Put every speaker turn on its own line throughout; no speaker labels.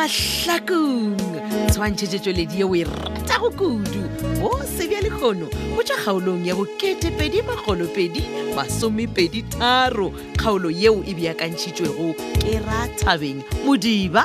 mahlakong tshwantšhetšetšweledi ye o e ratago kudu o sebja lekgono go tšwa kgaolong ya boketepedi magolopedi masomepedi tharo kgaolo yeo e beakantšhitšwego ke ra thabeng modiba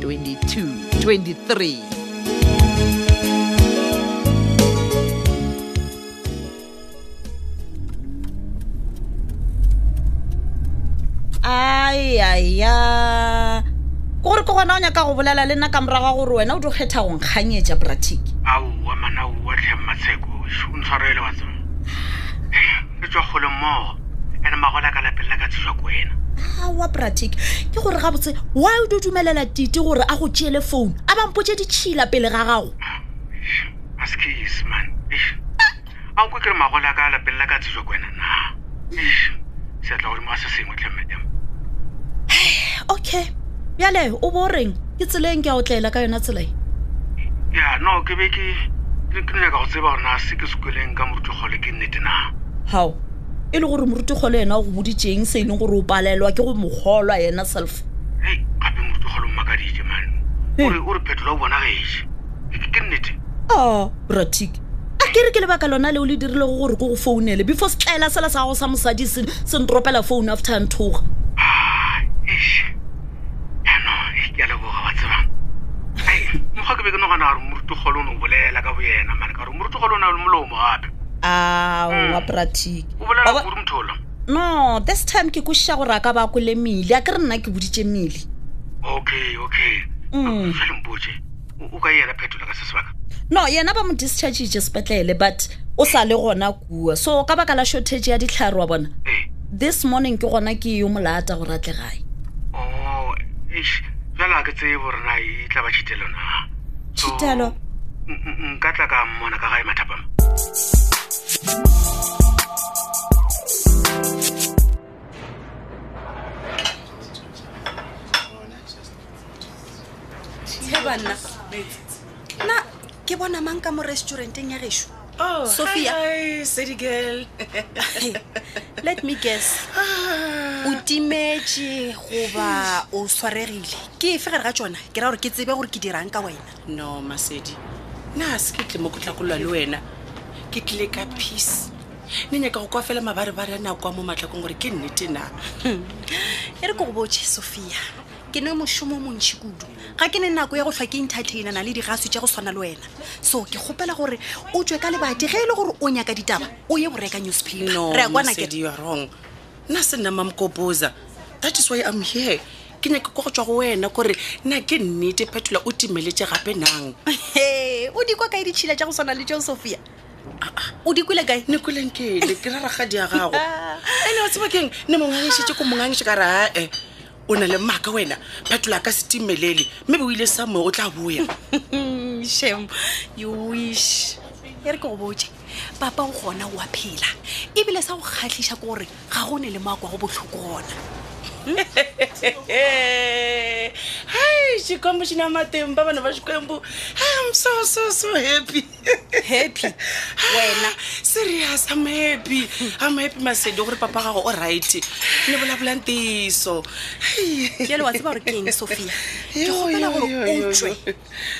22 23
ayaya gore ke gona o nyaka go bolela le nna ka morago wa gore wena o di kgetha go nkganyetsa bratiki
aowa mana owa tlhemmatsheko o ntshwarele wa tsema e tswa kgole mmogo ene magola ka lapeng la ka tsejwa ko wena
awa bratic ke gore gabotse wa o di dumelela tite gore a go tšeele founu a bampotse ditšhila pele ga gago
askis man a o kwe kere magola ka lapeng la ka tsejwa ko wena na seatla godimo ga se sengwe tlemmedem
okay bjale o bo reng ke tseleng ke a o tlela ka yona tsela e
ya no ke be ke ke ne ke nyaka go tseba gore na se ke sekweleng ka morutikgole ke nnete na
gao e le gore morutikgole yena o go boditseng se e leng gore o palelwa ke go mogolwa yena self
hei gape morutikgole o mmakaditše mane Hey. ore ore phetola o bona gaešo ke nnete
a bratic a ke re ke lebaka lona leo le dirilego gore ko go founele before setlaela sela sa gago sa mosadi se se nropela phone after nthoga no this time ke kwešiša gore a ka ba kwele mele a ke re nna ke boditše mele
okay okay
mm.
o ka yena phetola ka se sebaka
no yena ba mo dischargee sepetlele but o sa le gona kua so ka baka la shortage ya ditlhare wa bona
eh.
this morning ke gona ke yo molata gore a tle gae
oh, jala ke tseye gore na e tla ba tšhitelo na tšhitelo nka tla ka mmona ka gae mathapama
Hey, banna. Na ke bona mang ka mo restauranteng ya gešo
oh,
sophia
girl
let me guess ah. o timetše goba o swaregile ke efe gare ga tsona ke ra gore ke tsebe gore ke dirang ka wena
no masedi na se ke tle mo kotlakololwa le wena ke tlile ka peace ne nyaka go kwa fela mabarebare a nako a mo matlakong gore ke nnete na hmm.
e re ko go botse sophia ke ne mošomo o montšhi kudu ga ke ne nako ya go tlhwa ke entertainana le digaswi tša go tshwana le wena so ke kgopela gore o tswe ka lebati ge e le gore o nyaka ditaba o ye go reka newspaper re ya kwana ke
you are wrong nna se nna mamkoposa that is why i'm here ke nyake ko go tswa go wena kore nna ke nnete phetola o timeletse gape nang
o dikwa kae ditšhila tša go tshwana le jo sophia o di kwile kae
ne kwileng kele ke raragadi ya gago ene wa tsebakeng ne mongangišetse ko mongangiše ka re ae o na le maaka wena phetola ka setimelele mme bo ile sa moe o tla boya
shem you wish e re ke go botse papa o gona wa phela ebile sa go kgatlhisa ke gore ga go ne le moako wa go botlhoko gona
hai xikwembu xi na matimba vanhu va xikwembu am so so so happy
happy wena
serious am happy am happy masedi gore papa gago o right ne bolabolang teso
jale wa tseba gore ke eng sophia ke
gopela
gore o tswe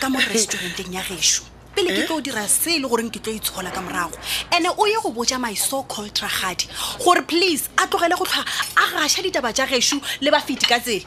ka mo restauranteng ya gešo pele ke eh? tlo dira se e le goreng ke tlo itshola ka morago ande o ye go botsa my so call tragadi gore please a tlogele go tlhwa a gaša ditaba tša gešo le
ba feti ka tsela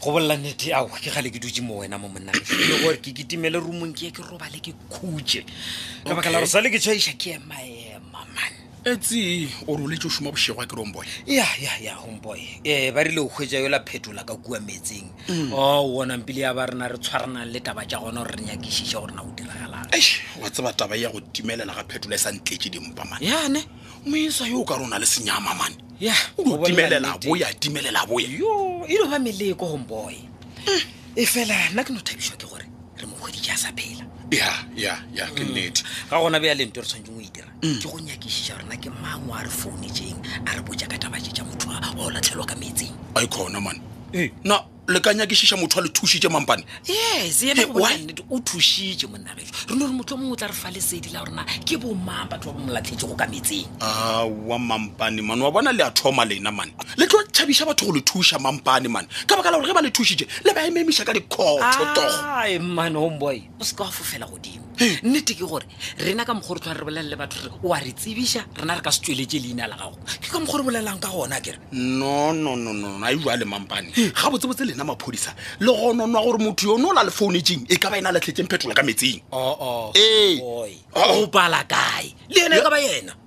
go bolela nete ao ke gale ke dutse mo wena mo monnaele gore ke kitimele rumong ke ye ke robale ke khutse ka baka la gore sale ke tshwaiša ke emaema man
etse o roletse o šoma bošegwa ke romboy
ya ya ya homeboy um ba rile o kgwetsa yola phetola ka kua metseng mm. o oh, onang pele ya ba rena re tshwaranang le taba tša gona gore re nyakišiše gore na o diragalang
wa tseba taba ya go timelela ga phetola e sa ntletse dimpa mane
yane
moisa yo o ka rona le senyama mane
ya
o
dio
timelela boya timelela boya
yo e lo ba meleko homeboy mm. e fela nna ke no thabišwa ke gore re mokgwedi ja sa phela
ya ya ya ke mm. nnete
ga gona bja lento re tshwanetseng o itira e mm. ke go nyakišiša gorena ke mang wa re founetseng a re boja ka tabatše tša motho a o latlhelwa ka metseng
a ikgona e mane
ee.
na le ka nyakešiša motho a le thušitše mampane
yes yena go bolela nnete o thušitše monnageso re no re motlo mongwe o tla re fa lesedi la gorena ke bomang batho ba bo molatlhetse go ka metseng
awa mampane mane wa bona le a thoma lena mane le tlo tšhabiša batho go le thuša mampane mane ka baka la gore ge ba le thušitše le ba ememiša ka dikgotho togo
mane homeboy o se ka wa fofela godimo nnete ke gore rena ka mokgwa re tlhwa re bolelele batho re o a re tsebiša rena re ka se tsweletse leina la gago ke ka mokgwa re bolelelang ka gona kere
no no no no a ewa le mampane ga botsebotse lena maphodisa le gononwa gore motho yone o la le founetseng e ka ba ena a latlhetseng phetola ka metseng
oo
oh, ee
o bala kae le ena e ka ba yena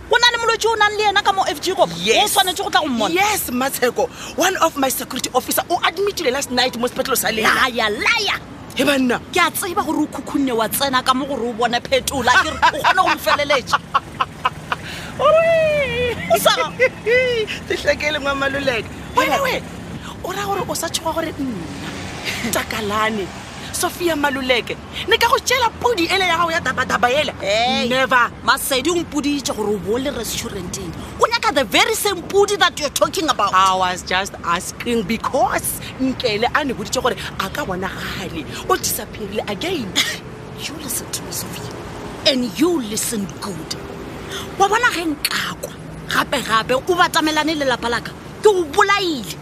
go na le molwetse o nang le yena ka mo f g gopa o tshwanetse go tla go mmona
yes matsheko one of my security officer o admitile last night mo sepetlelo sa lena
laya laya
e banna
ke a tseba gore o khukhunne wa tsena ka mo gore o bone phetola kere o kgone go mfeleletse
setlekele ngwa maloleke wewe o ra gore o sa tshoga gore nna takalane sophia maloleke ne ka go tšela podi ele ya gago ya tabataba ele never
masedi o mpoditše gore o bole restauranteng o nyaka the very same podi that you're talking about
i was just asking because nkele a ne boditše gore a ka bona gale o disappearile again
you listen to me sophia and you listen good wa bona ge nkakwa gape gape o batamelane lelapa laka ke o bolaile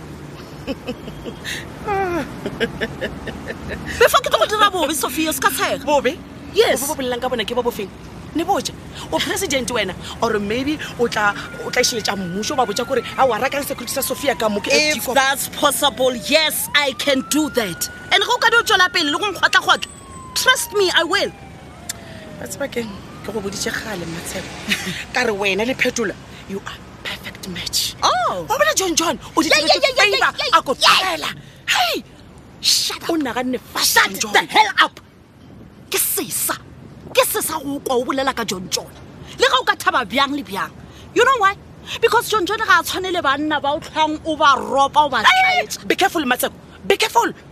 befo ke tlo go dira bobe sophia se ka tshega
bobe
yes
bo bolelang ka bona ke bo bofeng ne boja o president wena or maybe o tla o tla išiletša mmušo ba botša kore a wa rakang security sa sophia ka moke
if that's possible yes i can do that and go ka di o tšwela pele le go nkgotla-kgotla trust me i will
ba tsebakeng ke go boditše gale matshelo ka re wena le phetola you are perfect match
oh.
wa bona john john o
diafa
a ko tela hei o naganne fashat
the hell up ke sesa ke sesa go kwa o bolela ka john john le ga o ka thaba bjang le bjang you know why because john john ga a tshwane le banna ba o tlhwang o ba ropa o ba
be careful matseko be careful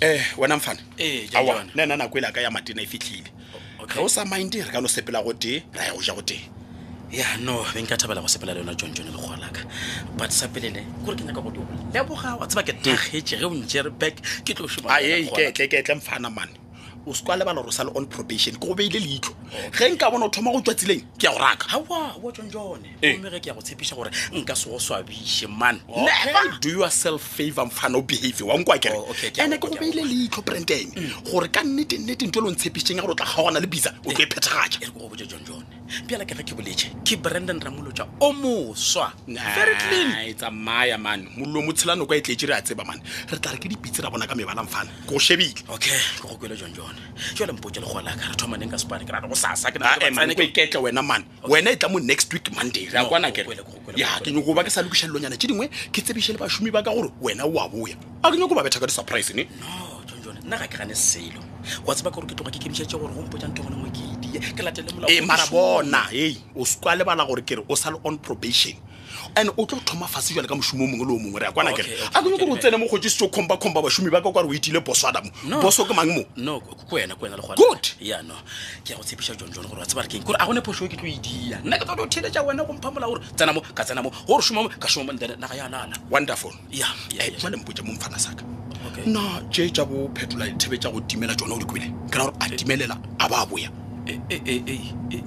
eh wena mfana
Ee, ke
awa
yona.
nna nna nako e la ka ya matena e fitlhile
Okay.
ga o sa mind re ka no sepela go tee ra ya go ja go tee
ya no be nka thabela go sepela le yona john john le goa laka but sa pelele kore ke nyaka go diola leboga wa tseba ke tagetse ge o ntsere back ke tlo šoma le yona
ae
goa laka.
ketle ketle mfana mane o se kwa lebala gore o sa le on probation ke go beile leitlho ge nka bona o thoma go tswa tsileng ke ya go raka
gawa wa john jone
Eh.
gomme ge ke ya go tshepiša gore nka se go swabiše man Okay.
never do yourself favor mfana o behave wa nkwa kere
Oh, okay, ke a
ene
go-
ke go
ke a
beile go- leitlho branden gore ka nnete nnete nto le o ntshepišeng ya gore o tla kgaogana le bisa o tlo e phethagatša
e re ko go botse john jone bjala ke ge ke boletše ke brandon ramolotša o moswa very clean
Ai, tsamaya mane mollo motshelano kwa e tletse re a tseba mane re tla re ke dipitse ra bona ka mebala mfana ko go shebile
okay ke go kwele jone jone jale mpotse legoa la ka re thoma neng ka sepane ke rata go sasa ke
nae mane ko iketla wena mane wena e tla mo next week monday
ra
kwana
ke
ya ke nyoko ba ke sa lokiša dilonyana tše dingwe ke tsebiše le bašomi ba ka gore wena o a boya a ke nyoko ba betha ka di-surprise ne
no jone jone
nna ga ke gane selo wa tseba gore ke tloga ke kemišetse gore go mpotsa ntho ngwe ke e die ke latele molao
ee mara bona ee o sekwa lebala gore kere o sa le on probation and o tlo thoma fase jale ka mošomo o mongwe le o mongwe re ya kwana kere a kone gore o tsene mo kgotse setso khomba khomba bašomi ba ka kware o itile boso adamo boso ke mang mo good
yano ke ya go tshepiša jon jon gore wa tsebare keng kore a gone phoso e ke tlo e dia nna ke tlo tlo theletša wena go mpha mola gore tsena mo ka tsena mo gore šoma mo ka šoma mo naga ya lala
wonderful
ya ya, ya.
jale mpotsa mo mfana saka
Okay.
na tše tša go phetola dithebe tša go timela tšona o di kwele ke ra gore a timelela a ba a boya
Eh, eh, eh, eh, eh.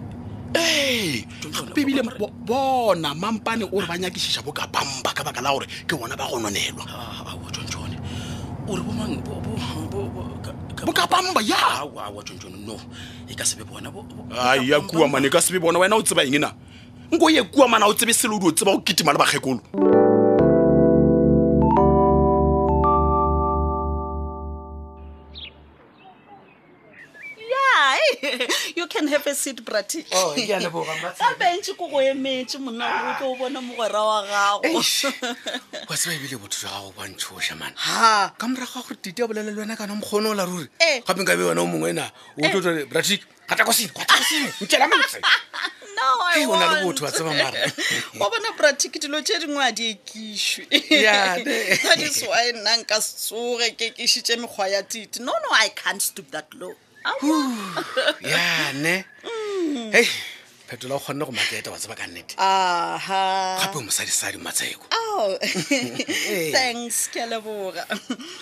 ee
Tšona,
gape ebile
bo-
bona mampane o re ba nyakišiša bo ka pampa ka baka la gore ke bona ba gononelwa
Ah, ah, wa tšontšone o re bomang bo- bo- bo- bo- ka- ka-
bo ka pampa ya
Aowa, aowa, tšontšone no e ka se be bona bo- bo- bo- aya
kua mane ka sebe bona wena o tseba eng na nko ye kua mana o tsebe selo dio tseba go kitima le bakgekolo
you can have a seat brati
oh,
bentse ko go emetse monna o tlo o bona mogwera wa gago
wa tseba ebile botho jwa gago bwantshoša mane ka morago ga gore tite a bolela le wena kana mokgono o la ruri
eh.
gape nka be wena o mongwe na o tlo eh. brati kgata ko sile kgata ko sile ntšela
motse
Hey, o na le botho wa tseba mara
wa bona bratiki dilo tše dingwe a di ekišwe
Yeah, ne.
that is why nna nka se tsoge ke kišitše mekgwa ya tite no no i can't stoop that low
ya ne hei phetola o kgonne go maketa wa tseba ka nnete
aha
gape o mosadisadi matsheko
oh thanks ke a leboga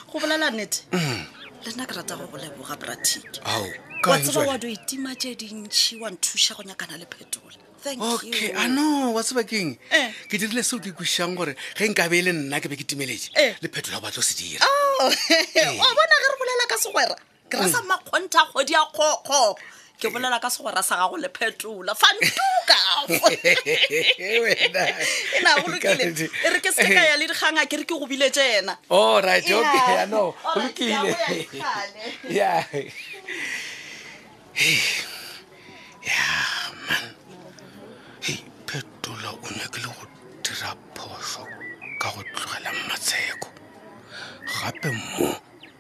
go bolela nnete mm. le nna ke rata go go leboga bratic
ao
wa tseba wa do itima tse dintšhi wa nthuša go nyakana le phetola
okay a no wa tseba keng
eh.
ke dirile seo ke kwišang gore ge nka be e le nna ke be ke timeletse
eh.
le phetola o batlo se dira
oh, eh. wa bona ge re bolela ka segwera ke rasa mm. makgontha kgodi ya kgokgo ke bolela ka segora sa gago le phetola fantuka e na golokile e re ke se ka ya le dikgang a ke re ke go
bile tsena oh, phetola o nyakile go dira phoso ka go tlogela mmatsheko gape mo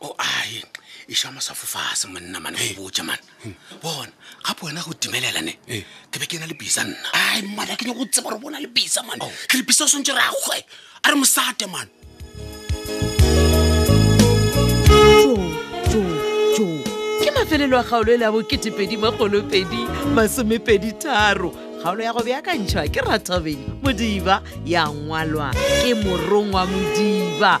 o
ae iša masafo fase monna mane go botša mane bona gape wena go timelela ne ke be ke na le bisa nna
ai mmala ke ne go tseba gore bona le bisa mane ke re bisa o swantse re agwe a re mosate mane
ke mafelelo a kgaolo e le ya boketepedi makgolopedi masomepedi tharo kgaolo ya go beakantšhwa ke rathabeng modiba ya ngwalwa ke morongwa modiba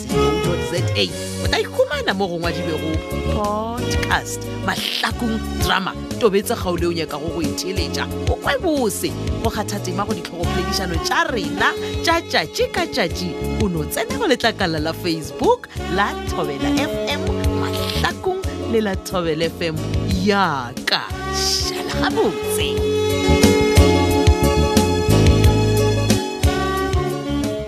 za o ta ikhumana mo go ngwadilego podcast mahlakong drama tobetse kgaole o nyakago go itheletša o kwe bose go kgatha tema go ditlhogopoledišano tša rena tša tšatši ka tšatši o no tsene go letlakala la facebook la thobela fm mahlakong le la thobela fm yaka šala gabotse